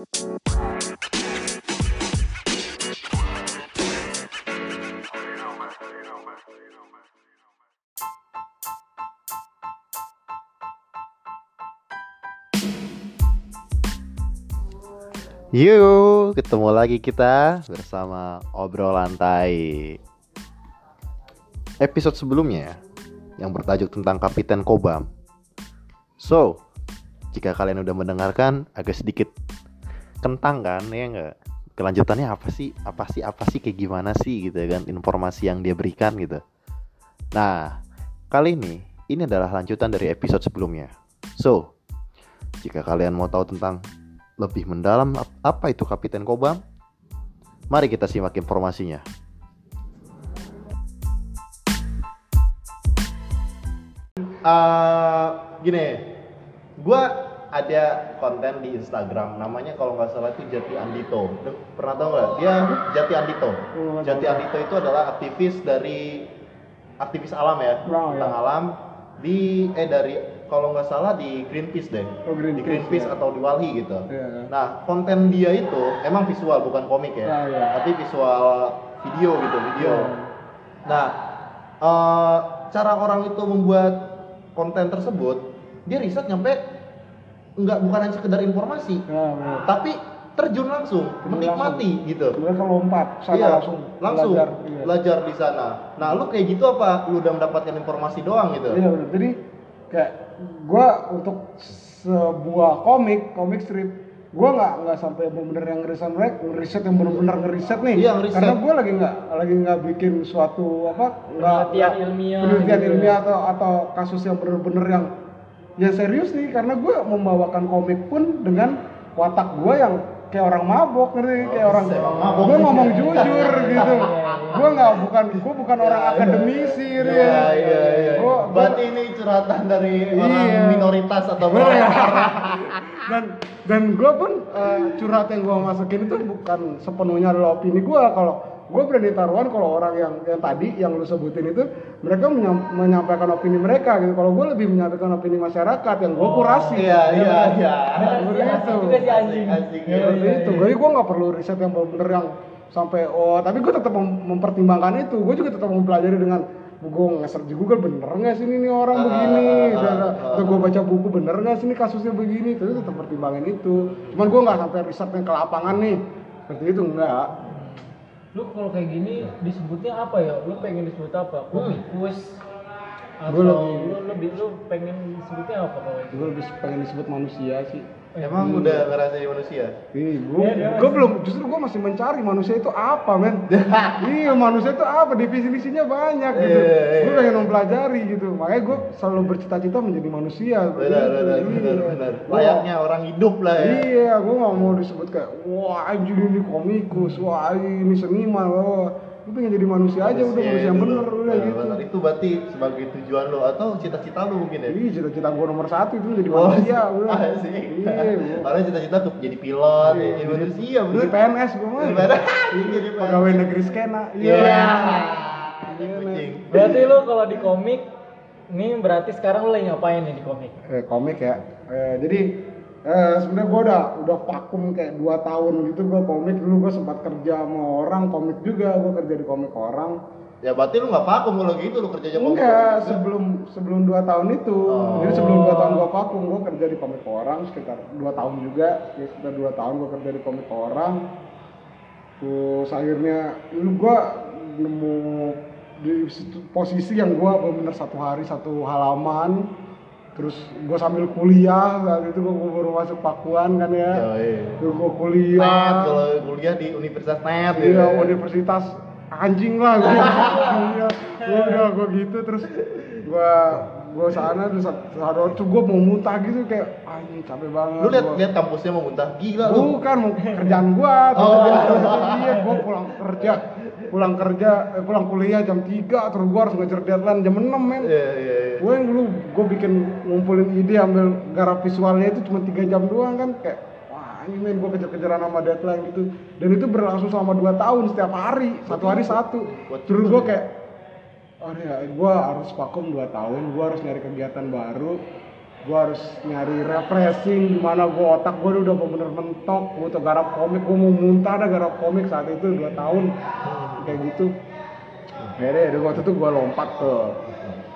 Yuk, ketemu lagi kita bersama obrolan tai. Episode sebelumnya yang bertajuk tentang Kapiten Kobam. So, jika kalian udah mendengarkan agak sedikit kentang kan ya enggak? Kelanjutannya apa sih? Apa sih? Apa sih kayak gimana sih gitu kan informasi yang dia berikan gitu. Nah, kali ini ini adalah lanjutan dari episode sebelumnya. So, jika kalian mau tahu tentang lebih mendalam apa itu Kapiten Kobam? Mari kita simak informasinya. Uh, gini, gue ada konten di Instagram namanya kalau nggak salah itu Jati Andito. Pernah tahu nggak? Dia Jati Andito. Jati Andito itu adalah aktivis dari aktivis alam ya, oh, tentang ya. alam di eh dari kalau nggak salah di Greenpeace deh, Oh, Greenpeace, di Greenpeace ya. atau di Walhi gitu. Iya. Nah konten dia itu emang visual bukan komik ya, Ah, iya. tapi visual video gitu video. Iya. Nah eh, cara orang itu membuat konten tersebut, dia riset nyampe nggak bukan hanya sekedar informasi, Ya, tapi terjun langsung, Terjun menikmati gitu. Mereka lompat sana Iya, langsung langsung belajar. Iya. belajar di sana. Nah, lu kayak gitu apa? Lu udah mendapatkan informasi doang gitu? Iya benar. Jadi kayak gua untuk sebuah komik, komik strip, gua nggak nggak sampai benar-benar yang ngeriset mereka, ngeriset yang benar-benar ngeriset nih. Iya, ngeriset. Karena gua lagi nggak lagi nggak bikin suatu apa nggak Penelitian ilmiah penelitian gitu ilmiah atau atau kasus yang benar-benar yang yang serius nih karena gua membawakan komik pun dengan watak gua yang kayak orang mabok ngerti kayak orang mabok sih. ngomong jujur gitu gua nggak bukan gua bukan orang Iya, akademisi iya. Gua- gua- Berarti ini curhatan dari orang Iya. minoritas atau ya? orang dan dan gue pun eh, curhat yang gue masukin itu bukan sepenuhnya adalah opini gue kalau gue berani taruhan kalau orang yang yang tadi yang lu sebutin itu mereka menyam- menyampaikan opini mereka gitu. Kalau gue lebih menyampaikan opini masyarakat yang gue kurasi. Iya, iya, iya. Seperti itu Iya, seperti iya, itu iya. jadi gue nggak perlu riset yang bener yang sampai oh tapi gue tetap mem- mempertimbangkan itu. Gue juga tetap mempelajari dengan gue nge-search di Google bener nggak sih ini orang Ah, begini ah, dan ah, atau gue baca buku bener nggak sih ini kasusnya begini? Itu tetap pertimbangan itu. Cuman gue nggak sampai riset yang ke lapangan nih. Seperti itu enggak Lu kalau kayak gini disebutnya apa ya? Lu pengen disebut apa? Komikus atau Gua lebih- lu lebih lu pengen disebutnya apa kalau gue lebih pengen disebut manusia sih Emang udah ngerasain manusia? Ih, gue, Iya, dia gue masih- belum, justru gue masih mencari manusia itu apa, men. iya, manusia itu apa? Definisinya banyak gitu. Iya, iya, Gue iya. pengen mempelajari gitu. Makanya gue selalu bercita-cita menjadi manusia. Benar, Gitu. benar, Iya. benar, benar. Gua- Layaknya orang hidup lah ya. Iya, gue gak mau disebut kayak, wah anjir ini komikus, wah ini seniman, wah. Gue pengen jadi manusia aja, udah manusia yang bener, loh. udah gitu. benar. Itu berarti sebagai tujuan lo atau cita-cita lo mungkin ya? Iya, cita-cita gue nomor satu itu menjadi Oh, manusia, udah. asik. Iya, gua- Orang cita-cita tuh jadi pilot, Iya, jadi manusia. Jadi PNS gue mah. Gimana? Jadi Pegawai negeri skena. Iya. Iya. Berarti lu kalau di komik ini berarti sekarang lu lagi ngapain nih di komik? eh, komik ya. Eh, jadi eh, sebenarnya gue udah udah vakum kayak dua tahun gitu gue komik dulu gue sempat kerja sama orang komik juga gue kerja di komik orang. Ya berarti lu nggak vakum kalau gitu lu kerja jadi Enggak sebelum sebelum dua tahun itu. Oh. Jadi sebelum dua tahun gue vakum gue kerja di komik orang sekitar dua tahun juga. Ya, sekitar dua tahun gue kerja di komik orang. Terus akhirnya dulu gue nemu di posisi yang gue bener satu hari satu halaman terus gue sambil kuliah saat itu gue baru masuk Pakuan kan ya. Terus gue Net, kuliah kalau kuliah di Universitas Net iya gitu. universitas anjing lah gue iya gue udah gue gitu terus gue gue sana terus saat itu gue mau muntah gitu kayak anjing capek banget Lu lihat lihat kampusnya mau muntah? Gila lu. Bukan mau kerjaan tuh Oh. iya gua pulang kerja, pulang kerja, eh, pulang kuliah jam 3 terus gua harus ngejar deadline jam 6 men. Iya iya iya. Gue yang dulu gue bikin ngumpulin ide ambil garap visualnya itu cuma tiga jam doang kan. Kayak wah ini men gue kejar-kejaran sama deadline gitu. Dan itu berlangsung selama 2 tahun setiap hari. Satu hari satu. Terus gue kayak oh ya gue harus vakum 2 tahun gue harus nyari kegiatan baru gue harus nyari refreshing di mana gue otak gue udah bener-bener mentok gue tuh garap komik gue mau muntah ada garap komik saat itu dua tahun kayak gitu akhirnya dari waktu itu gue lompat ke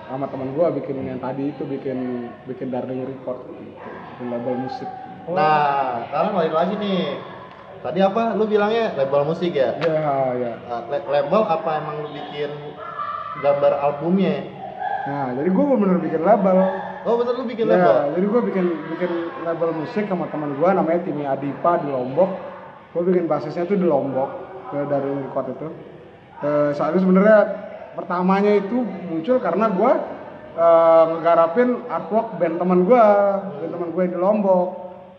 sama teman gue bikin yang tadi itu bikin bikin Darling Record bikin label musik Nah, sekarang balik lagi nih. Tadi apa? Lu bilangnya label musik ya? ya ya Nah, la- label apa emang lu bikin gambar albumnya? nah jadi gue bener-bener bikin label Oh bener lu bikin Ya, label? jadi gue bikin bikin label musik sama teman gue namanya Timi Adipa di Lombok. Gue bikin basisnya tuh di Lombok dari record itu. Eh, saat itu sebenarnya pertamanya itu muncul karena gue eh, ngegarapin artwork band teman gue, band teman gue di Lombok.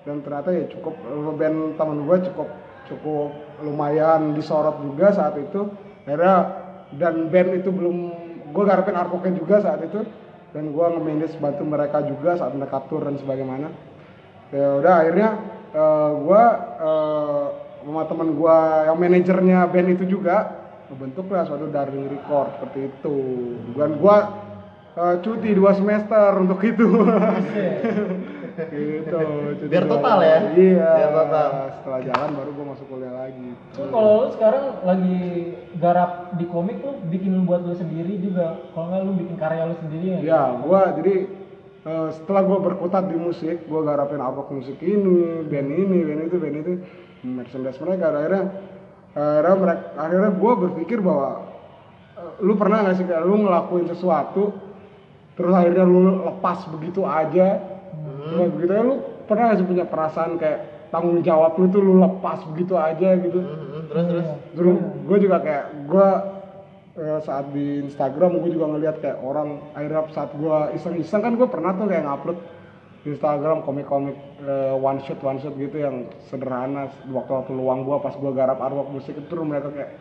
Dan ternyata ya cukup band teman gue cukup cukup lumayan disorot juga saat itu. Akhirnya dan band itu belum gue garapin artworknya juga saat itu dan gue nge-manage bantu mereka juga saat mereka tour dan sebagaimana ya udah akhirnya gue sama teman gue yang manajernya band itu juga membentuk lah suatu daring record seperti itu dan gue cuti dua semester untuk itu gitu cuti Biar total ya? iya Biar total. setelah jalan baru gue masuk kuliah lagi Terus kalau lu sekarang lagi garap di komik tuh bikin buat lu sendiri juga. Kalau nggak lu bikin karya lu sendiri ya? Ya, gua jadi eh, setelah gua berkutat di musik, gua garapin album musik ini, band ini, band itu, band itu, merchandise mereka. Akhirnya, akhirnya mereka, akhirnya gua berpikir bahwa eh, lu pernah nggak sih lu ngelakuin sesuatu, terus akhirnya lu lepas begitu aja, terus begitu aja lu pernah nggak sih punya perasaan kayak tanggung jawab lu tuh lu lepas begitu aja gitu? Mhm, Terus terus. Terus gue juga kayak gue saat di Instagram gue juga ngeliat kayak orang akhirnya saat gue iseng-iseng kan gue pernah tuh kayak ngupload Instagram komik-komik eh, one shot one shot gitu yang sederhana waktu-waktu luang gue pas gue garap artwork musik itu mereka kayak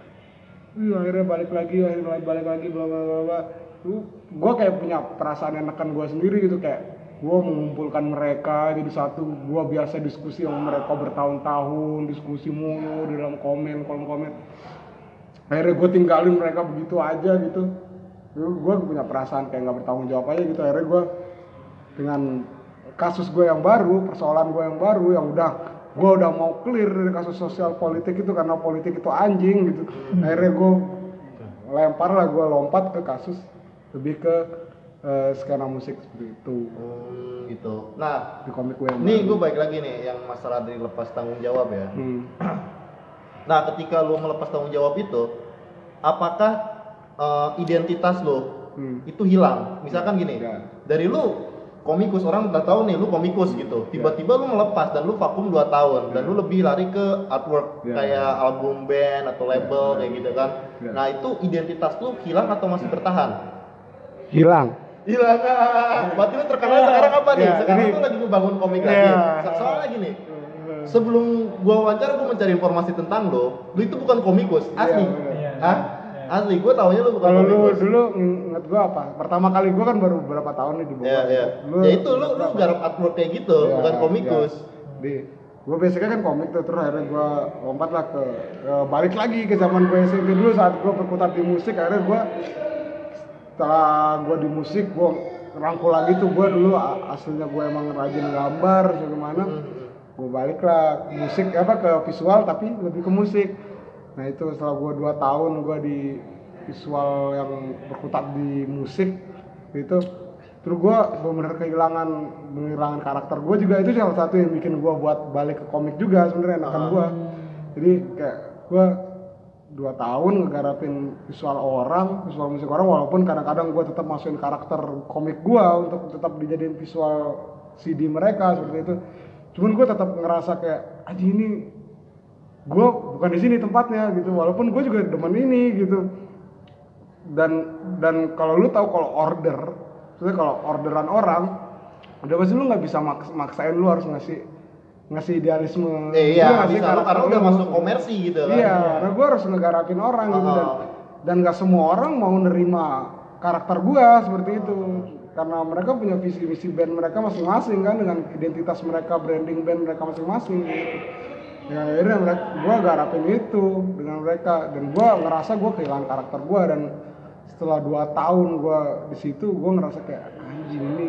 Wih, akhirnya balik lagi, akhirnya balik, balik lagi, bla bla bla bla. Gue kayak punya perasaan yang nekan gue sendiri gitu kayak gue mengumpulkan mereka jadi satu. Gue biasa diskusi sama mereka bertahun-tahun, diskusi mulu di dalam komen, kolom komen. Akhirnya gue tinggalin mereka begitu aja gitu. Gue punya perasaan kayak nggak bertanggung jawab aja gitu. Akhirnya gue dengan kasus gue yang baru, persoalan gue yang baru yang udah gue udah mau clear dari kasus sosial politik itu karena politik itu anjing gitu. Akhirnya gue lempar lah gue lompat ke kasus lebih ke eh, skena musik seperti itu Hmm, gitu. Nah, di komik gue yang nih gue balik lagi nih yang masalah dari lepas tanggung jawab ya. Hmm. Nah, ketika lu melepas tanggung jawab itu, apakah eh, identitas lu Hmm. itu hilang? Misalkan gini, Ya. dari lu komikus orang udah tahu nih lu komikus gitu. Tiba-tiba lu melepas dan lu vakum 2 tahun dan lu lebih lari ke artwork Ya. kayak album band atau label kayak gitu kan. Ya. Nah, itu identitas lu hilang atau masih bertahan? hilang Hilang. Berarti lu terkenal sekarang apa nih? Ya, Sekarang ini- tuh lagi ngebangun komik Ya. lagi. So- Soalnya gini, sebelum gua wawancara gua mencari informasi tentang lo, lu itu bukan komikus, asli. Bener. Iya. Hah? Asli, gua taunya lu bukan kalau lu komikus. dulu inget gue apa pertama kali gue kan baru berapa tahun nih di Bogor Ya, ya. Ya itu lu lu garap artwork kayak gitu, Ya, bukan komikus. ya. di gue basicnya kan komik tuh terus akhirnya gue lompat lah ke ke- balik lagi ke zaman gue SMP dulu saat gue berkutat di musik akhirnya gue setelah gue di musik gue rangkul lagi tuh gue dulu aslinya gue emang rajin gambar bagaimana gue balik lah musik apa ke visual tapi lebih ke musik nah itu setelah gue dua tahun gue di visual yang berkutat di musik itu terus gue benar-benar kehilangan kehilangan karakter gue juga. Itu salah satu yang bikin gue buat balik ke komik juga sebenarnya enakan gue jadi kayak gue dua tahun ngegarapin visual orang visual musik orang walaupun kadang-kadang gue tetap masukin karakter komik gue untuk tetap dijadiin visual CD mereka seperti itu. Cuman gue tetap ngerasa kayak aja ini gue bukan di sini tempatnya gitu. Walaupun gue juga demen ini gitu. Dan dan kalau lu tahu kalau order maksudnya kalau orderan orang udah pasti lu nggak bisa maks maksain lu harus ngasih ngasih idealisme. Eh, Lu iya, ngasih bisa. Karakter karena udah lu. masuk komersi gitu kan. iya karena gue harus ngegarapin orang gitu. Dan Oh. dan nggak semua orang mau nerima karakter gue seperti itu. Karena mereka punya visi misi band mereka masing-masing kan dengan identitas mereka branding band mereka masing-masing gitu ya akhirnya mereka gue garapin itu dengan mereka. Dan gue ngerasa gue kehilangan karakter gue dan setelah dua tahun gue di situ gue ngerasa kayak anjing ini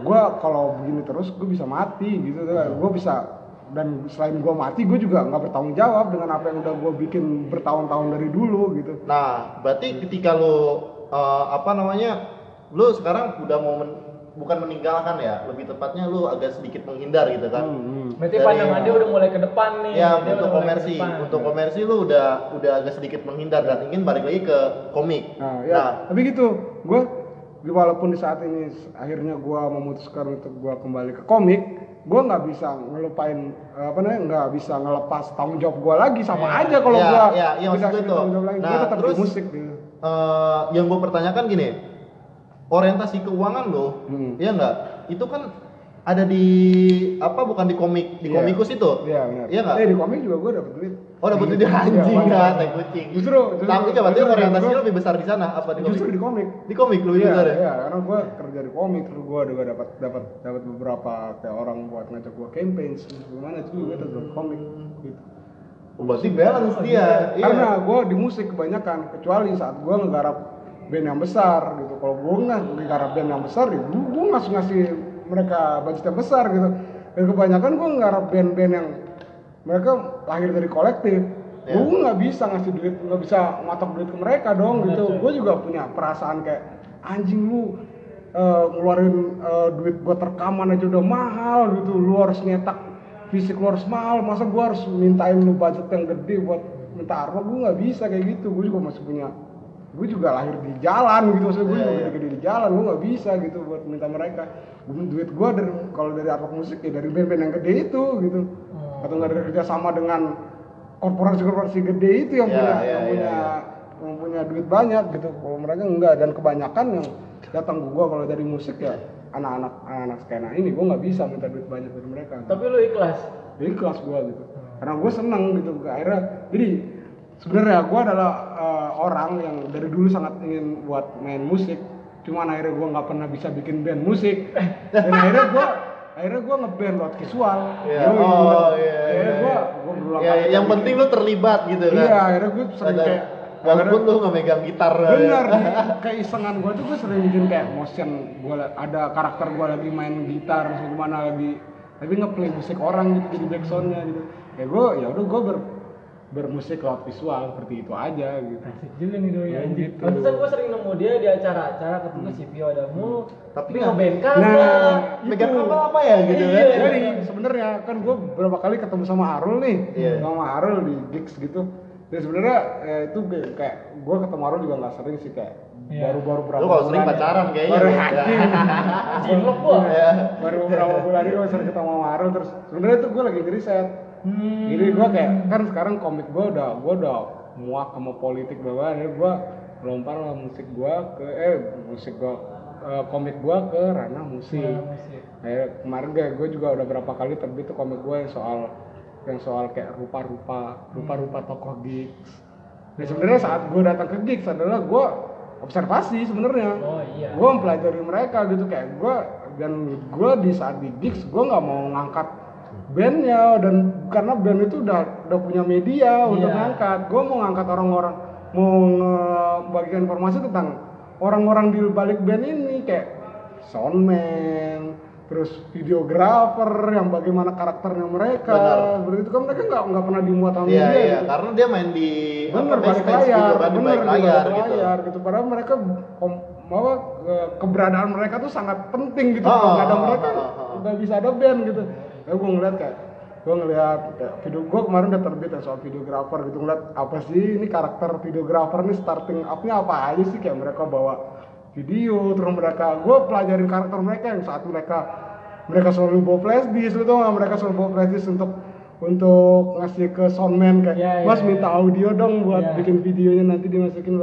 gue kalau begini terus gue bisa mati gitu. Gue bisa dan selain gue mati gue juga nggak bertanggung jawab dengan apa yang udah gue bikin bertahun-tahun dari dulu gitu. Nah, berarti ketika lu eh, apa namanya, lu sekarang udah mau men- bukan meninggalkan ya, lebih tepatnya lu agak sedikit menghindar gitu kan. Hmm, Berarti Dari- pandangan dia udah mulai ke depan nih. Ya untuk komersi, untuk komersi lu udah udah agak sedikit menghindar dan ingin balik lagi ke komik. Nah, ya, tapi gitu, gue walaupun di saat ini akhirnya gue memutuskan untuk gue kembali ke komik, gue nggak bisa ngelupain apa namanya nggak bisa ngelepas tanggung jawab gue lagi sama Ya, aja kalau ya, gue ya, iya, maksud gue tuh. tanggung jawab lagi, gue Nah, tetap terus- di musik gitu. Eh, yang gue pertanyakan gini, orientasi keuangan lo, Hmm. ya enggak? Itu kan ada di apa bukan di komik di Iya. komikus itu? Iya benar. Iya nggak? Eh di komik juga gue dapet duit. Oh dapat duit Iya, anjing nggak, tai kucing. Justru, justru Tapi kan berarti justru orientasi gua- lo lebih besar di sana apa di komik? Justru di komik. Di komik lebih Iya, besar ya? iya, karena gue kerja di komik, terus gue juga dapat dapat dapat beberapa kayak orang buat ngajak gue campaign, gimana itu tetap di komik. Gitu. Oh, berarti balance dia. Iya. Karena gue di musik kebanyakan, kecuali saat gue ngegarap band yang besar gitu. Kalau gue nggak ngegarap band yang besar, ya gue, gue ngasih ngasih mereka budget yang besar gitu. Dan kebanyakan gue ngegarap band-band yang mereka lahir dari kolektif. Iya. Gue nggak bisa ngasih duit, nggak bisa matok duit ke mereka dong gitu. Gue juga punya perasaan kayak anjing lu eh, ngeluarin eh, duit buat rekaman aja udah mahal gitu. Lu harus nyetak fisik lu harus mahal masa gua harus mintain lu budget yang gede buat minta artwork gue nggak bisa kayak gitu gue juga masih punya gue juga lahir di jalan gitu maksudnya gue Iya, juga iya. gede-gede di jalan gue nggak bisa gitu buat minta mereka. Gua- duit gue dari kalau dari artwork musik ya dari band-band yang gede itu gitu. Hmm. atau nggak dari kerjasama dengan korporasi-korporasi gede itu yang Iya, punya iya, yang iya, punya yang punya duit banyak gitu. Kalau mereka enggak dan kebanyakan yang datang ke gue kalau dari musik ya anak-anak anak skena ini gue nggak bisa minta duit banyak dari mereka. Tapi lu ikhlas. jadi kelas gue gitu karena gue seneng gitu akhirnya jadi sebenarnya gue adalah eh, orang yang dari dulu sangat ingin buat main musik cuman akhirnya gue nggak pernah bisa bikin band musik dan akhirnya gue akhirnya gue ngeband lewat visual Iya. Yoi, Oh, iya, akhirnya iya, gue gue berulang Ya, kali yang penting lu terlibat gitu kan. iya akhirnya gue sering Ada- kayak walaupun lu nggak megang gitar. ya. bener di kayak isengan gue tuh gue sering bikin kayak motion gue ada karakter gue lagi main gitar terus gimana lagi tapi ngeplay musik orang gitu jadi backsoundnya gitu ya gue ya udah gue ber bermusik lewat visual seperti itu aja gitu Asik juga nih doi Ya, anjing. gitu. Pantesan gua sering nemu dia di acara-acara ketemu si Vio ada mulu. Tapi Tapi nggak- kan. Nah, Megang itu. apa apa ya gitu Iya. kan. jadi sebenarnya kan gue beberapa kali ketemu sama Arul nih Iya. sama Arul di gigs gitu dan sebenarnya eh, itu kayak- kayak gue ketemu Arul juga nggak sering sih kayak Iya. baru-baru berapa Lu kalau sering ya. pacaran kayaknya. baru lu. anjing Jinglok gua. Ya. baru beberapa bulan ini gue sering ketemu sama Arul terus sebenarnya tuh gue lagi ngeriset Hmm. jadi gue kayak kan sekarang komik gue udah gue udah muak sama politik bahwa akhirnya gue lompat lah musik gue ke eh musik gue eh, komik gue ke ranah musik Iya, musik. Kemarin gue, gue juga udah berapa kali terbit tuh komik gue yang soal yang soal kayak rupa-rupa, rupa-rupa tokoh gigs. Nah sebenarnya saat gue datang ke gigs adalah gue observasi sebenarnya. Oh iya. Gue mempelajari mereka gitu kayak gue dan gue di saat di gigs gue nggak mau ngangkat bandnya dan karena band itu udah udah punya media untuk Iya. ngangkat. Gue mau ngangkat orang-orang mau ngebagikan informasi tentang orang-orang di balik band ini kayak soundman, terus videografer yang bagaimana karakternya mereka. Benar. Berarti itu kan mereka nggak nggak pernah dimuat sama Iya media. iya gitu. karena dia main di Bener apa, balik backstage layar, gitu kan di bener balik di layar balik gitu. layar gitu. Padahal mereka apa ke- keberadaan mereka tuh sangat penting gitu. Oh, Kalau nggak ada oh, mereka oh, oh, oh. nggak bisa ada band gitu. Ya gue ngeliat kayak gue ngeliat kayak video gue kemarin udah terbit ya soal videografer gitu ngeliat apa sih ini karakter videografer nih starting up-nya apa aja sih kayak mereka bawa video terus mereka gue pelajarin karakter mereka yang saat mereka mereka selalu bawa flash disk lu tau nggak mereka selalu bawa flash disk untuk untuk ngasih ke soundman kayak Iya, iya, mas iya. minta audio dong buat Iya. bikin videonya nanti dimasukin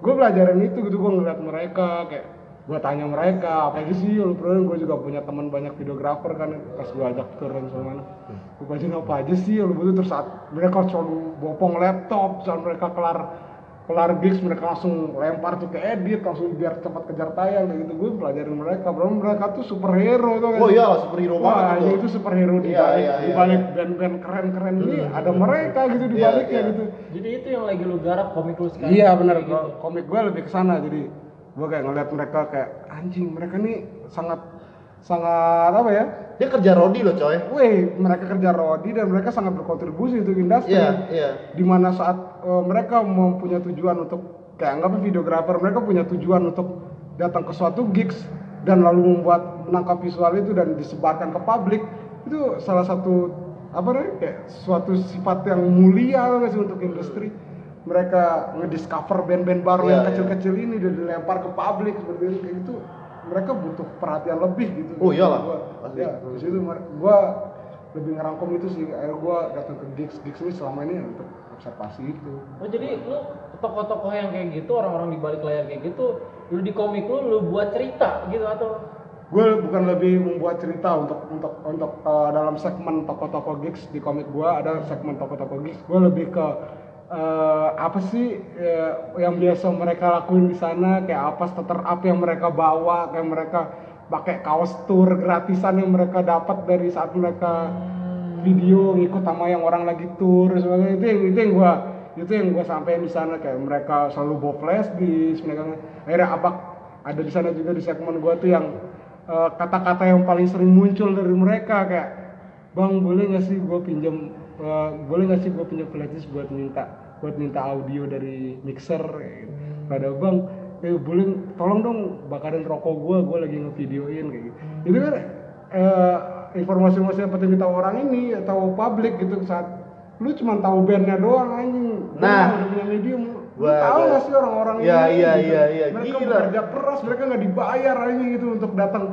gue pelajaran itu gitu gue ngeliat mereka kayak gue tanya mereka apa aja sih lu perlu gue juga punya teman banyak videografer kan pas gue ajak turun sama mana gue pelajarin apa aja sih lu butuh terus saat mereka selalu bopong laptop saat mereka kelar kelar gigs mereka langsung lempar tuh ke edit langsung biar cepat kejar tayang kayak gitu gue pelajarin mereka bro mereka tuh superhero tuh kan Oh iya superhero Wah, banget ya tuh. itu superhero di Iya, balik iya, di iya, balik iya. band-band keren-keren ini ada mereka gitu di Iya, baliknya iya. gitu. Jadi itu yang lagi lu garap komik lu sekarang. Iya benar, gitu. komik gue lebih ke sana jadi gue kayak ngeliat mereka kayak anjing mereka nih sangat sangat apa ya Dia kerja rodi loh coy. Weh, mereka kerja rodi dan mereka sangat berkontribusi untuk industri. Iya, iya. Di mana saat eh, mereka mempunyai tujuan untuk kayak anggapnya videografer, mereka punya tujuan untuk datang ke suatu gigs dan lalu membuat menangkap visual itu dan disebarkan ke publik itu salah satu apa namanya kayak suatu sifat yang mulia sih untuk industri mereka ngediscover band-band baru Iya, yang iya. kecil-kecil ini dan dilempar ke publik seperti itu kayak gitu mereka butuh perhatian lebih gitu Oh, iyalah. Gua, Pasti. ya di situ gua lebih ngerangkum itu sih akhirnya gua datang ke gigs gigs ini selama ini untuk observasi itu Oh jadi lu tokoh-tokoh yang kayak gitu orang-orang di balik layar kayak gitu lu di komik lu lu buat cerita gitu atau gue bukan lebih membuat cerita untuk untuk untuk uh, dalam segmen toko-toko gigs di komik gue ada segmen toko-toko gigs gue lebih ke uh, apa sih uh, yang biasa mereka lakuin di sana? Kayak apa starter up yang mereka bawa kayak mereka pakai kaos tour gratisan yang mereka dapat dari saat mereka video ngikut sama yang orang lagi tour sebagainya. Itu yang itu yang gue itu yang gue sampein di sana. Kayak mereka selalu bawa flash di mereka akhirnya abak ada di sana juga di segmen gue tuh yang eh, kata-kata yang paling sering muncul dari mereka. Kayak bang boleh nggak sih gue pinjam eh, boleh nggak sih gue pinjam flash buat minta buat minta audio dari mixer gitu. ada bang eh boleh tolong dong bakarin rokok gue gue lagi ngevideoin kayak gitu itu kan eh, informasi-informasi yang penting kita orang ini atau publik gitu saat lu cuma tahu bandnya doang anjing Nah. udah punya medium lu tahu nggak sih orang-orang Iya, ini iya, gitu. iya, iya. mereka Gila. bekerja keras mereka nggak dibayar aja gitu untuk datang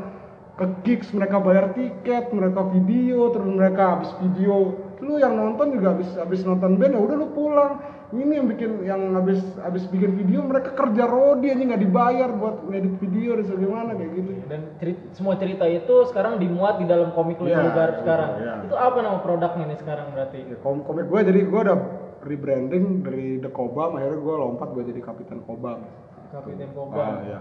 ke gigs mereka bayar tiket mereka video terus mereka habis video lu yang nonton juga habis habis nonton band ya udah lu pulang ini yang bikin yang habis habis bikin video mereka kerja rodi aja nggak dibayar buat ngedit video dan sebagaimana kayak gitu dan cerita, semua cerita itu sekarang dimuat di dalam komik lu Iya, Vulgar sekarang iya. itu apa nama produknya nih sekarang berarti ya, kom komik gue jadi gue udah rebranding dari The Kobam akhirnya gue lompat gue jadi Kapitan Kobam Kapiten Ah, Kobam iya.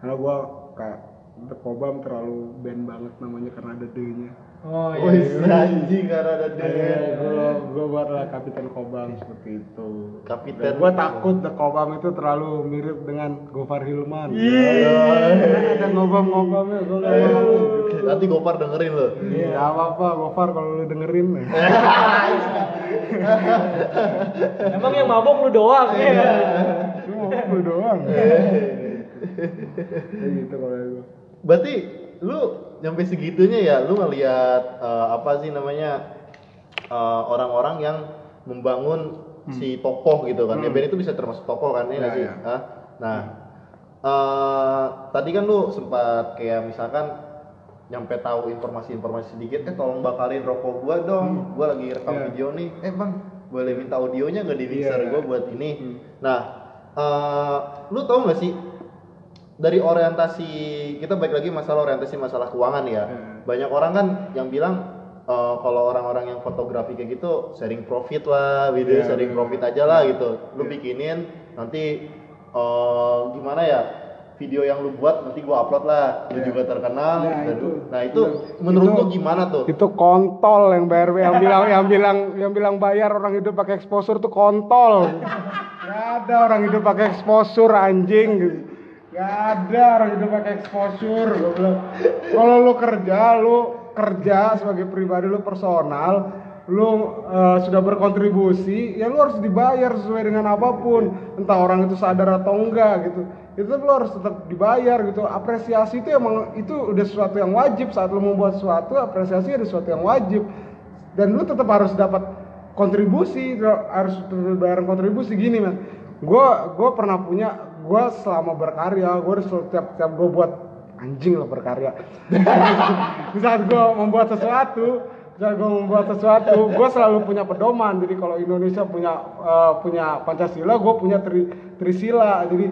Karena gua kayak The Kobam terlalu band banget namanya karena ada D-nya. Oh Wih, iya anjing karena ada Iya, dia. gua gua buatlah Kapitan Kobam seperti itu. Kapiten. Dan gua takut The Kobam itu terlalu mirip dengan Gofar Hilman. Iya. Ada ngobam-ngobamnya gua nggak mau. Nanti Gopar dengerin lo. Iya, apa-apa Gofar kalau lu dengerin. emang yang mabok lu doang ya Lu mau lu doang. Kayak gitu kalau gua. Berarti lu nyampe segitunya ya lu ngelihat eh, apa sih namanya eh, orang-orang yang membangun si tokoh gitu kan. Ya band itu bisa termasuk tokoh kan ya nggak Hmm. Iya, sih? Hah? Nah, eh, tadi kan lu sempat kayak misalkan nyampe tahu informasi-informasi sedikit eh tolong bakalin rokok gua dong gua lagi rekam Iya. video nih eh bang boleh minta audionya nggak di mixer Iya. gua buat ini nah eh, lu tahu nggak sih dari orientasi kita balik lagi masalah orientasi masalah keuangan ya Hmm. banyak orang kan yang bilang eh, kalau orang-orang yang fotografi kayak gitu sharing profit lah video Iya, sharing iya. profit aja lah gitu lu bikinin nanti eh, gimana ya video yang lu buat nanti gua upload lah lu Iya. juga terkenal Nah, dan itu. nah itu Itu- menurut itu- lu gimana tuh Itu kontol yang bayar yang bilang yang bilang yang bilang bayar orang hidup pakai exposure tuh kontol. Gak ada orang hidup pakai exposure anjing gitu. Gak ada orang hidup pakai exposure gua bilang. Kalau lu kerja, lu kerja sebagai pribadi lu personal, lu eh, sudah berkontribusi, ya lu harus dibayar sesuai dengan apa pun. Entah orang itu sadar atau enggak gitu. Itu lu harus tetap dibayar gitu. Apresiasi itu emang itu udah sesuatu yang wajib saat lu membuat sesuatu, apresiasi ada sesuatu yang wajib. Dan lu tetap harus dapat kontribusi, harus bayar kontribusi gini, man. Gua gua pernah punya gua selama berkarya, gua harus setiap setiap gua buat anjing lah berkarya. Di saat gue membuat sesuatu, saat gue membuat sesuatu, gue selalu punya pedoman. Jadi kalau Indonesia punya eh, punya Pancasila, gue punya tri, Trisila. Jadi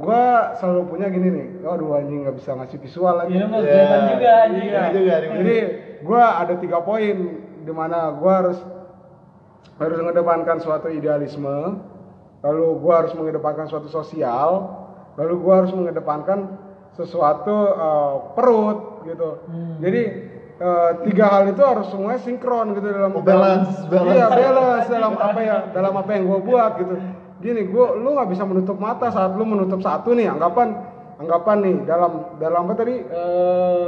gue selalu punya gini nih. Aduh anjing nggak bisa ngasih visual lagi. Iya, Iya. kelihatan juga anjing. Iya juga. Jadi gue ada tiga poin di mana gue harus harus mengedepankan suatu idealisme, lalu gue harus mengedepankan suatu sosial, lalu gue harus mengedepankan sesuatu eh, perut gitu. Jadi eh, tiga hal itu harus semuanya sinkron gitu dalam Oh, balance, balance. Iya balance dalam apa ya dalam apa yang gue buat gitu. Gini, gua lu nggak bisa menutup mata saat lu menutup satu nih anggapan anggapan nih dalam dalam apa tadi eh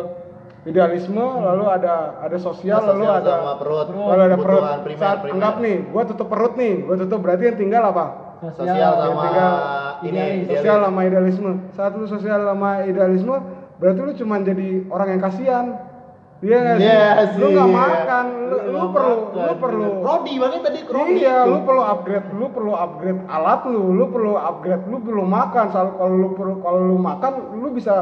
idealisme lalu ada ada sosial Sosial lalu ada perut, lalu ada perut primer, saat primer. anggap nih gua tutup perut nih gua tutup berarti yang tinggal apa sosial sama tinggal ini sosial sama idealisme saat lu sosial sama idealisme berarti lu cuma jadi orang yang kasihan Iya nggak sih? Lu sih. nggak makan, lu, lu nggak perlu, makan. lu perlu. Rodi banget tadi Rodi Iya, lu perlu upgrade, lu perlu upgrade alat lu, lu perlu upgrade, lu perlu makan. Soal kalau lu perlu kalau lu makan, lu bisa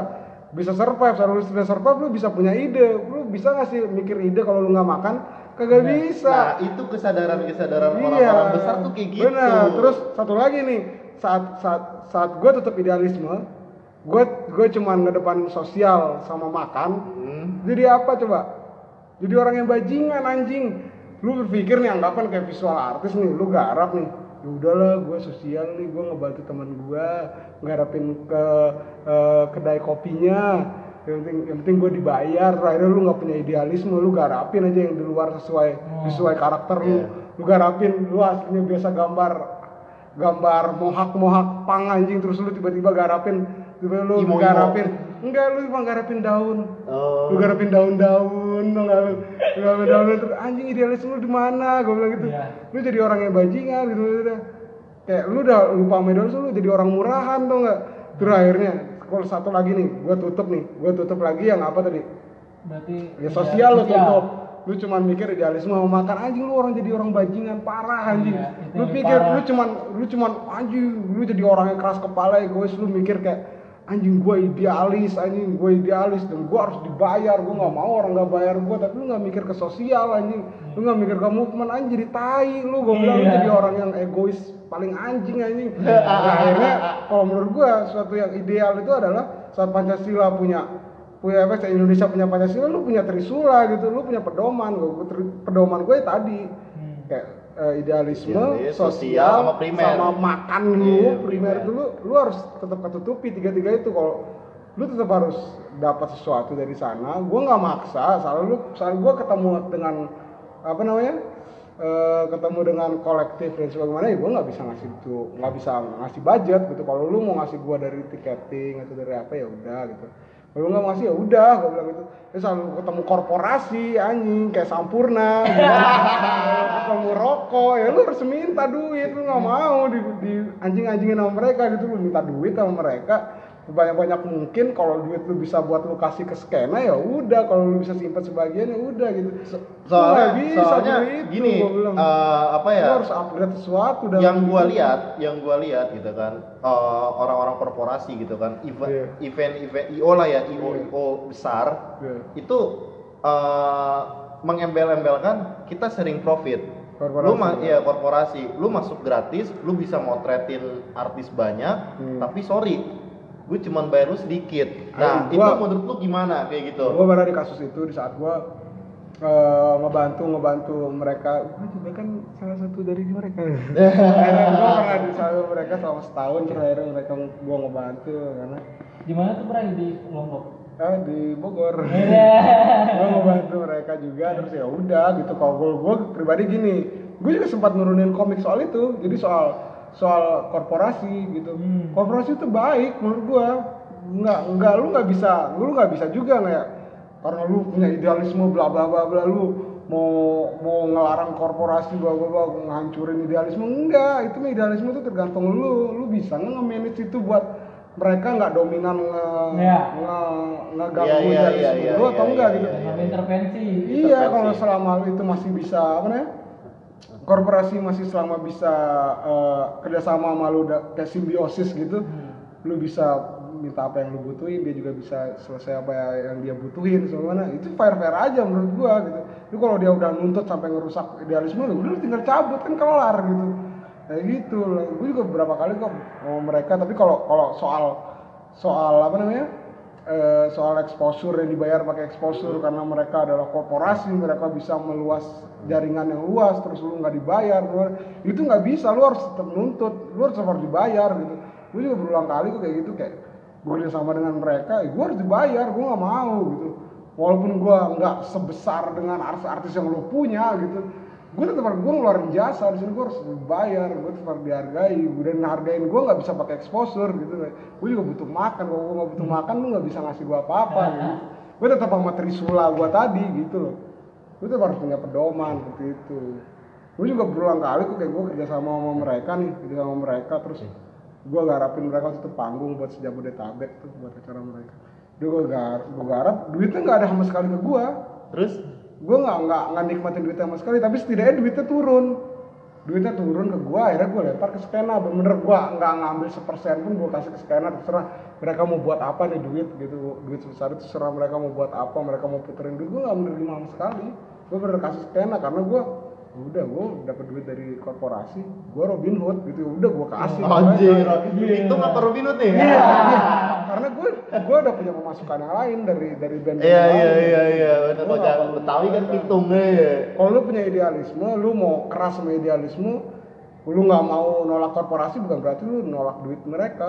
bisa survive. Kalau lu sudah survive, lu bisa punya ide. Lu bisa nggak sih mikir ide kalau lu nggak makan? Kagak bisa. Nah, itu kesadaran-kesadaran Iya. orang-orang besar tuh kayak gitu. Benar. Terus satu lagi nih, saat saat saat gue tetap idealisme, gue gue cuma ngedepan sosial sama makan. Hmm. Jadi apa coba? Jadi orang yang bajingan anjing. Lu berpikir nih anggapan kayak visual artis nih, lu garap nih. Ya udahlah, gue sosial nih, gue ngebantu teman gue, ngarapin ke eh, kedai kopinya. Yang penting, yang penting gue dibayar. Akhirnya lu nggak punya idealisme, lu garapin aja yang di luar sesuai sesuai karakter lu. Iya. Lu garapin, lu aslinya biasa gambar gambar mohak mohak pang anjing terus lu tiba-tiba garapin tiba lu Imo-imo. garapin enggak lu cuma garapin daun Oh. lu garapin daun-daun dong lu garapin daun terus anjing idealis lu di mana gue bilang gitu Iya. lu jadi orang yang bajingan gitu udah kayak lu udah lupa idealis lu jadi orang murahan tuh nggak terus akhirnya kalau satu lagi nih gue tutup nih gue tutup lagi yang apa tadi? Berarti ya sosial lu tutup lu cuman mikir idealisme mau makan anjing lu orang jadi orang bajingan parah anjing. Iya, lu pikir parah. lu cuman lu cuman anjing lu jadi orang yang keras kepala egois lu mikir kayak anjing gue idealis anjing gue idealis dan gue harus dibayar. Gue nggak mau orang nggak bayar gue tapi lu nggak mikir ke sosial anjing. Lu nggak mikir ke movement anjing jadi tai lu. Gue bilang lu Iya. jadi orang yang egois paling anjing anjing. Nah, akhirnya kalau menurut gue suatu yang ideal itu adalah saat pancasila punya punya apa Indonesia punya Pancasila lu punya Trisula gitu lu punya pedoman. Gue pedoman gue tadi. Kayak eh, idealisme Idealis, sosial sosial, sama primer. sama makan lu Iya, primer itu lu harus tetap ketutupi tiga tiga itu. Kalau lu tetap harus dapat sesuatu dari sana gue nggak maksa. Soalnya lu soalnya gue ketemu dengan apa namanya eh, ketemu dengan kolektif dan sebagaimana ya gue nggak bisa ngasih itu nggak bisa ngasih budget gitu. Kalau lu mau ngasih gue dari tiketing atau dari apa ya udah gitu kalau nggak mau ngasih ya udah gue bilang gitu. Terus selalu ketemu korporasi anjing kayak sampurna ketemu rokok ya lu harus minta duit lu nggak mau di, di anjing-anjingin sama mereka gitu lu minta duit sama mereka banyak-banyak mungkin kalau duit lu bisa buat lu kasih ke skena ya udah kalau lu bisa simpan sebagian ya udah gitu Lu soalnya bisa soalnya itu, gini bilang. eh, apa Lu ya harus upgrade sesuatu dalam yang gua lihat yang gua lihat gitu kan eh, orang-orang korporasi gitu kan event Iya. event event io lah ya io Iya. io besar Iya. itu eh, mengembel-embelkan kita sering profit Korporasi, lu ma- ya. ya korporasi lu masuk gratis lu bisa motretin artis banyak Hmm. tapi sorry gue cuman bayar lu sedikit. Nah Ayo, itu gua- menurut lu gimana? Kayak gitu. gue pernah di kasus itu di saat gue eh, ngebantu ngebantu mereka. Gue juga kan salah satu dari mereka. Akhirnya gue pernah di salah mereka selama setahun terus akhirnya mereka gue ngebantu karena Di mana tuh Bray? Di Lombok? ah di Bogor. Gue ngebantu mereka juga terus ya udah gitu. Kalau gue gue pribadi gini gue juga sempat nurunin komik soal itu. Jadi soal soal korporasi gitu Hmm. korporasi itu baik menurut gue nggak nggak lu nggak bisa lu nggak bisa juga nggak ya karena lu punya idealisme bla bla bla bla lu mau mau ngelarang korporasi bla bla bla ngancurin idealisme enggak itu mah idealisme itu tergantung lu lu bisa nggak nge-manage itu buat mereka nggak dominan nge, Iya. nge ngeganggu Iya, iya, idealisme iya, lu iya, atau iya, enggak iya, gitu iya. Sama intervensi. Iya, kalau selama itu masih bisa apa namanya? Korporasi masih selama bisa eh, kerjasama sama lu kayak simbiosis gitu, lu bisa minta apa yang lu butuhin, dia juga bisa selesai apa yang dia butuhin, semuanya itu fair fair aja menurut gua gitu. Tapi kalau dia udah nuntut sampai ngerusak idealisme, lu udah lu tinggal cabut kan kelar gitu. Kayak gitu, gue juga beberapa kali kok sama mereka, tapi kalau kalau soal soal apa namanya? Eh, soal exposure yang dibayar pakai exposure karena mereka adalah korporasi mereka bisa meluas jaringan yang luas terus lu nggak dibayar lu- itu nggak bisa lu harus tetap nuntut lu harus harus dibayar gitu. Gue juga berulang kali kok kayak gitu kayak gue sama dengan mereka ya gue harus dibayar gue nggak mau gitu. Walaupun gue nggak sebesar dengan artis-artis yang lu punya gitu gue tetap gue ngeluarin jasa di sini gue harus dibayar gue tetap dihargai dan hargain gue nggak bisa pakai exposure gitu. Gue juga butuh makan kalau gue nggak butuh makan lu nggak bisa ngasih gue apa-apa gitu. Gue tetap sama Trisula gue tadi gitu loh. Gue tetap harus punya pedoman seperti itu. Gue juga berulang kali kok kayak gue kerja sama sama mereka nih kerja sama mereka terus gue garapin mereka tutup panggung buat sejabodetabek tuh buat acara mereka. Dia gue gar gue garap duitnya nggak ada sama sekali ke gue Terus gue nggak nggak nggak nikmatin duitnya sama sekali tapi setidaknya duitnya turun. Duitnya turun ke gue akhirnya gue lempar ke skena bener-bener gue nggak ngambil sepersen pun gue kasih ke skena terserah mereka mau buat apa nih duit gitu. Duit sebesar itu terserah mereka mau buat apa mereka mau puterin duit. Gue nggak menerima sama sekali. Gue bener kasih skena karena gue udah gue dapet duit dari korporasi gue Robin Hood gitu udah gue kasih ke anjir, itu apa Robin Hood nih? Iya, iya. karena gue gue udah punya pemasukan yang lain dari dari band Iya iya lain. iya iya, nggak jangan perlu Betawi kan mereka. pitungnya ya. Kalau lu punya idealisme, lu mau keras sama idealisme, lu nggak mau nolak korporasi bukan berarti lu nolak duit mereka.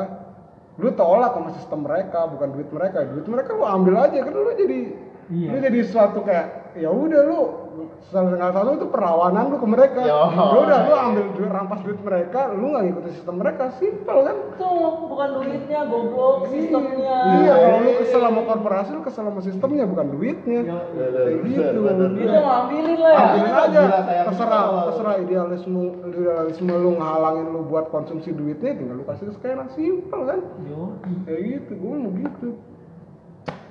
Lu tolak sama sistem mereka, bukan duit mereka. Duit mereka lu ambil aja kan lu jadi Iya. lu jadi suatu kayak ya udah lu salah satu itu perlawanan lu ke mereka. Yo. Ya udah lu ambil duit rampas duit mereka, lu nggak ngikutin sistem mereka, simpel kan? Tuh, bukan duitnya, goblok, sistemnya. Iya, kalau lu kesel sama korporasi, lu kesel sama sistemnya bukan duitnya. Yo, Kayak gitu. Itu ngambilin lah ya. ambilin aja terserah terserah idealisme idealisme lu ngehalangin lu buat konsumsi duitnya tinggal lu kasih ke skena simpel kan Yo. kayak gitu gue mau gitu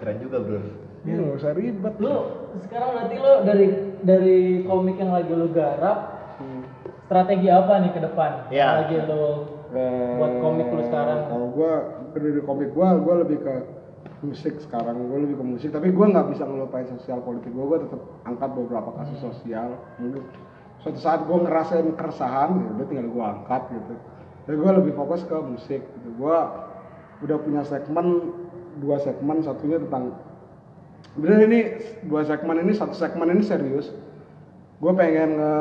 Keren juga bro. Ya nggak usah ribet Lu sekarang berarti lu dari dari komik yang lagi lu garap, Hmm. strategi apa nih ke depan? Iya. Lagi lu Eh, buat komik lu sekarang. kalau gue dari komik gue gue lebih ke musik sekarang gue lebih ke musik tapi gue nggak bisa ngelupain sosial politik gue gue tetap angkat beberapa kasus sosial mungkin suatu saat gue ngerasain keresahan ya udah tinggal gue angkat gitu tapi gue lebih fokus ke musik gitu gue udah punya segmen dua segmen satunya tentang bener ini dua segmen ini satu segmen ini serius gue pengen nge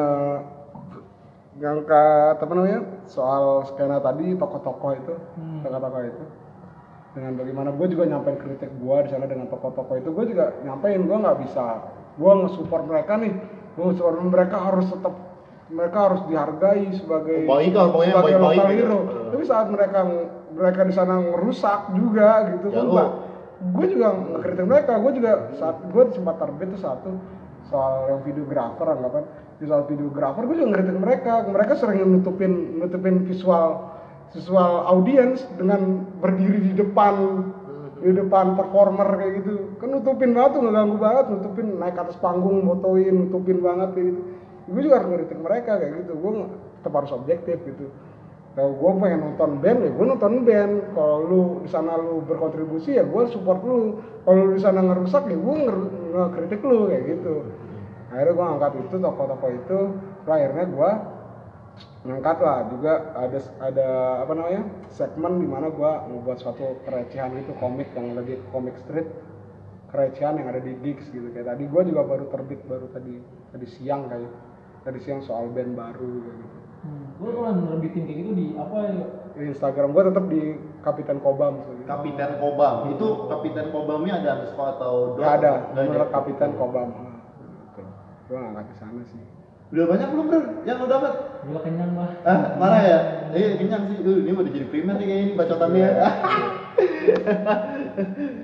ngangkat apa namanya soal skena tadi tokoh-tokoh itu Hmm. tokoh-tokoh itu dengan bagaimana gue juga nyampein kritik gue di sana dengan tokoh-tokoh itu gue juga nyampein gue nggak bisa gue nge-support mereka nih gue nge-support mereka harus tetap mereka harus dihargai sebagai Baik lah, pokoknya sebagai baik-baik lokal gitu. hero Hmm. tapi saat mereka mereka di sana ngerusak juga gitu Ya kan. Gue juga ngekritik mereka gue juga saat gue sempat terbit tuh satu soal yang videografer anggapan di soal videografer gue juga ngeritik mereka. Mereka sering nutupin nutupin visual visual audiens dengan berdiri di depan di depan performer kayak gitu. Kan nutupin banget tuh ngeganggu banget nutupin naik atas panggung motoin nutupin banget kayak gitu. Gue juga harus ngeritik mereka kayak gitu. Gue tetap harus objektif gitu kalau gue pengen nonton band ya gue nonton band. Kalau lu di sana lu berkontribusi ya gue support lu. Kalau lu di sana ngerusak ya gue nger- ngekritik lu kayak gitu. Akhirnya gue angkat itu tokoh-tokoh itu. Akhirnya gue ngangkat lah. Juga ada ada apa namanya segmen di mana gue ngebuat suatu kerecehan itu komik yang lagi komik street. Kerecehan yang ada di gigs gitu. Kayak tadi gue juga baru terbit baru tadi tadi siang kayak tadi siang soal band baru gitu Hmm. Gue kalau nerbitin kayak gitu di apa ya? di Instagram gue tetap di Kapiten Kobam gitu. Kapiten Kobam. Itu Kapiten Kobamnya ada underscore atau dot? Gak ada, Nggak menurut Kapiten Kobam. Gitu. Gue gak ngangkat ke sana sih. Udah banyak belum bro yang lo dapat? Gila kenyang lah. Ah, marah ya? Eh, kenyang sih. Uh, ini udah jadi primer nih kayaknya ini bacotannya.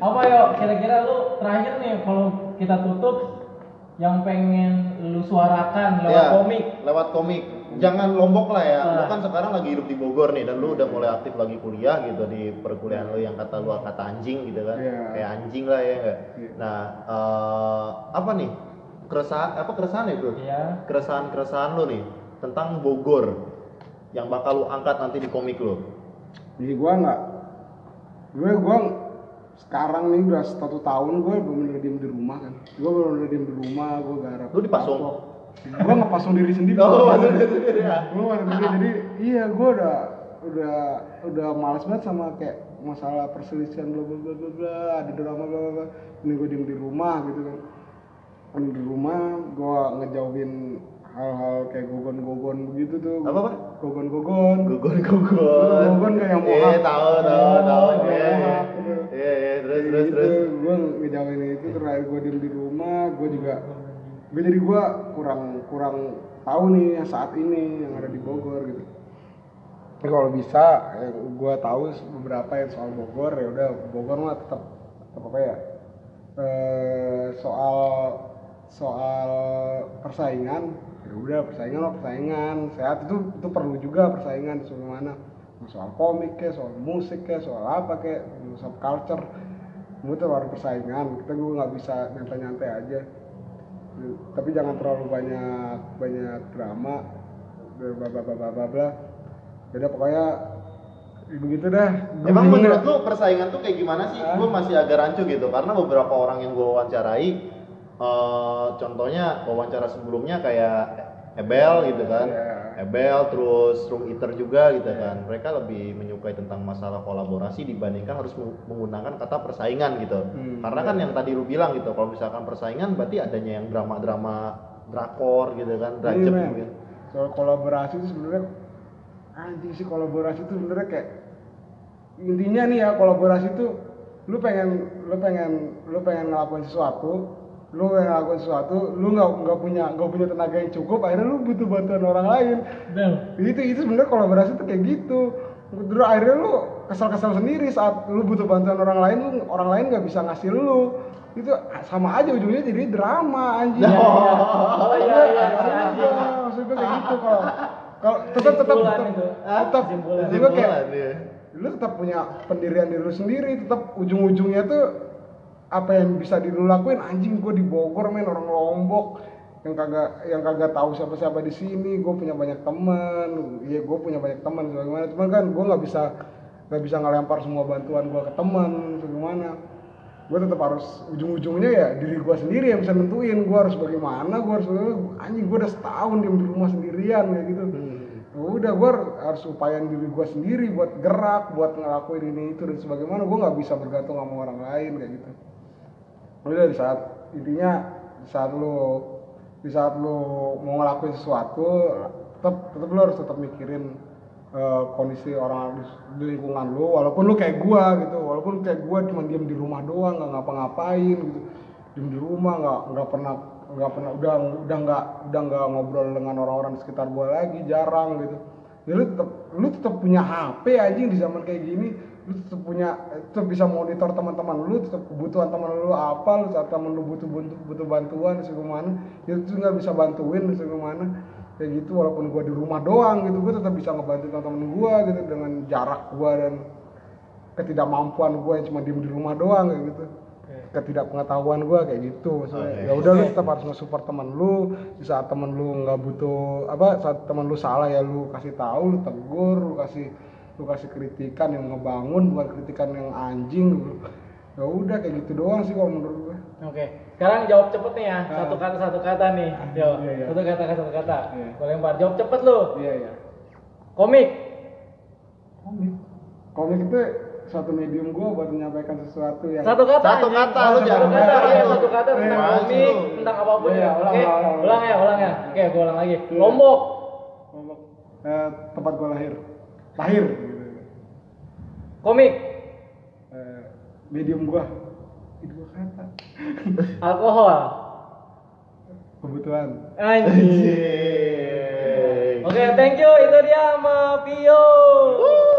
Apa yo? Kira-kira lu terakhir nih kalau kita tutup yang pengen lu suarakan lewat Ya, komik. Lewat komik. Jangan lombok lah ya. Lu Nah. kan sekarang lagi hidup di Bogor nih dan lu udah mulai aktif lagi kuliah gitu di perkuliahan lu yang kata lu kata anjing gitu kan. Iya. Kayak anjing lah ya enggak. Iya. Nah, eh, apa nih? Keresahan apa keresahan ya, Bro? Iya. Keresahan-keresahan lu nih tentang Bogor yang bakal lu angkat nanti di komik lu. Jadi gue nggak, gue gue sekarang nih udah satu tahun gue bener-bener diem di rumah kan. Gue bener-bener diem di rumah, gue garap. Lu dipasung? Gue ngepasung diri sendiri. Oh, maksudnya sendiri ya. gue pasung diri jadi iya gue udah udah udah males banget sama kayak masalah perselisihan bla bla bla bla bla ada drama bla bla bla ini gue diem di rumah gitu kan Diem di rumah gue ngejauhin hal-hal kayak gogon-gogon begitu tuh Apa, apa? gogon-gogon gugon. Gugon kayak mohak. Iya, tahu tahu tahu. Kayak Iya, iya. mohak, gitu. Iya, iya, terus terus gitu, terus. gue ngejauhin itu terakhir gue diem di rumah gue juga gue jadi gue kurang kurang tahu nih saat ini yang ada di Bogor gitu. Tapi kalau bisa yang gue tahu beberapa yang soal Bogor ya udah Bogor mah tetap tetap apa ya eh, soal soal persaingan ya udah persaingan lo persaingan. Sehat itu itu perlu juga persaingan soal mana. Soal komik ya soal musik ya soal apa kayak soal culture. Semua tuh harus persaingan kita gue nggak bisa nyantai-nyantai aja tapi jangan terlalu banyak banyak drama bla bla bla bla bla jadi pokoknya begitu dah Emang menurut lu persaingan tuh kayak gimana sih? Hah? Gue masih agak rancu gitu karena beberapa orang yang gue wawancarai, eh, contohnya wawancara sebelumnya kayak Ebel gitu kan, Iya. Ebel terus Room Eater juga gitu kan. Mereka lebih menyukai tentang masalah kolaborasi dibandingkan harus meng- menggunakan kata persaingan gitu. Hmm, Karena kan yang tadi lu bilang gitu, kalau misalkan persaingan berarti adanya yang drama-drama drakor gitu kan, Iya, drajep men. gitu. soal kolaborasi itu sebenarnya anjing sih kolaborasi itu sebenarnya kayak intinya nih ya kolaborasi itu lu pengen lu pengen lu pengen ngelakuin sesuatu lu ngelakuin sesuatu lu nggak nggak punya nggak punya tenaga yang cukup akhirnya lu butuh bantuan orang lain Betul. itu itu sebenarnya kolaborasi itu kayak gitu terus akhirnya lu kesal-kesal sendiri saat lu butuh bantuan orang lain lu orang lain nggak bisa ngasih lu itu sama aja ujungnya jadi drama anjing Oh iya iya si anjing. maksud gue kayak gitu kalau kalau tetap tetap Kesimpulan tetap itu. tetap gue kayak iya. lu tetap punya pendirian diri lu sendiri tetap ujung-ujungnya tuh apa yang bisa di lu lakuin? Anjing gue di Bogor men orang Lombok. Yang kagak yang kagak tahu siapa-siapa di sini gue punya banyak teman iya gue punya banyak teman sebagaimana cuman kan gue nggak bisa nggak bisa ngelempar semua bantuan gue ke teman sebagaimana gue tetap harus ujung-ujungnya ya diri gue sendiri yang bisa nentuin gue harus bagaimana gue harus anjing gue udah setahun diem di rumah sendirian kayak gitu. Ya udah gue harus upayain diri gue sendiri buat gerak buat ngelakuin ini itu dan sebagaimana gue nggak bisa bergantung sama orang lain kayak gitu udah di saat intinya di saat lu di saat lu mau ngelakuin sesuatu tetap tetap lu harus tetap mikirin eh, kondisi orang di, lingkungan lu walaupun lu kayak gua gitu walaupun kayak gua cuma diem di rumah doang nggak ngapa-ngapain gitu. Diem di rumah nggak nggak pernah nggak pernah udah udah nggak udah nggak ngobrol dengan orang-orang di sekitar gua lagi jarang gitu. Lu tetap lu tetap punya HP anjing di zaman kayak gini lu tetap punya tetap bisa monitor teman-teman lu tetap kebutuhan teman lu apa lu saat teman lu butuh butuh, butuh bantuan segimana ya itu nggak bisa bantuin segimana kayak gitu walaupun gua di rumah doang gitu gua tetap bisa ngebantu teman-teman gua gitu dengan jarak gua dan ketidakmampuan gua yang cuma diem di rumah doang kayak gitu. Ketidakpengetahuan gua kayak gitu maksudnya. Ya udah lu tetap harus nge-support teman lu. Di saat teman lu nggak butuh apa saat teman lu salah ya lu kasih tahu lu tegur lu kasih lu kasih kritikan yang ngebangun bukan kritikan yang anjing. Lu ya udah kayak gitu doang sih kalau menurut gua. Oke, sekarang jawab cepet nih ya, Ah. satu kata satu kata nih, yo, Iya, iya. satu kata satu kata, Iya. gue lempar, jawab cepet lu, iya iya. Komik, komik. Komik itu suatu medium gua buat menyampaikan sesuatu yang satu kata, Satu kata, lu satu jangan kata, banyak iya lu. satu kata tentang Iya, komik, lu. tentang apa pun Iya, ya, ulang, oke, ulang, ulang. ulang ya, ulang ya, oke, gue ulang lagi, Iya. lombok, Ngomong, eh, tempat gua lahir. Lahir. Komik, Eh, medium gua. Itu gua kata. Alkohol, kebutuhan. Anjing. Oke, thank you, itu dia sama Pio. Thank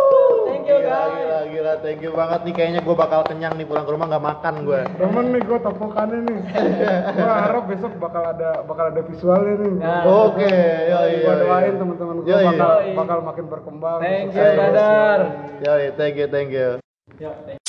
you guys. Gila, gila, thank you banget nih. Kayaknya gue bakal kenyang nih pulang ke rumah gak makan gue. Temen nih gue topokannya nih. gue harap besok bakal ada bakal ada visualnya nih. Nah. Oke, okay. iya. yo. Gue doain iya. temen-temen gue bakal bakal makin berkembang. Thank you, brother. Ya thank you, thank you. Yo, thank you.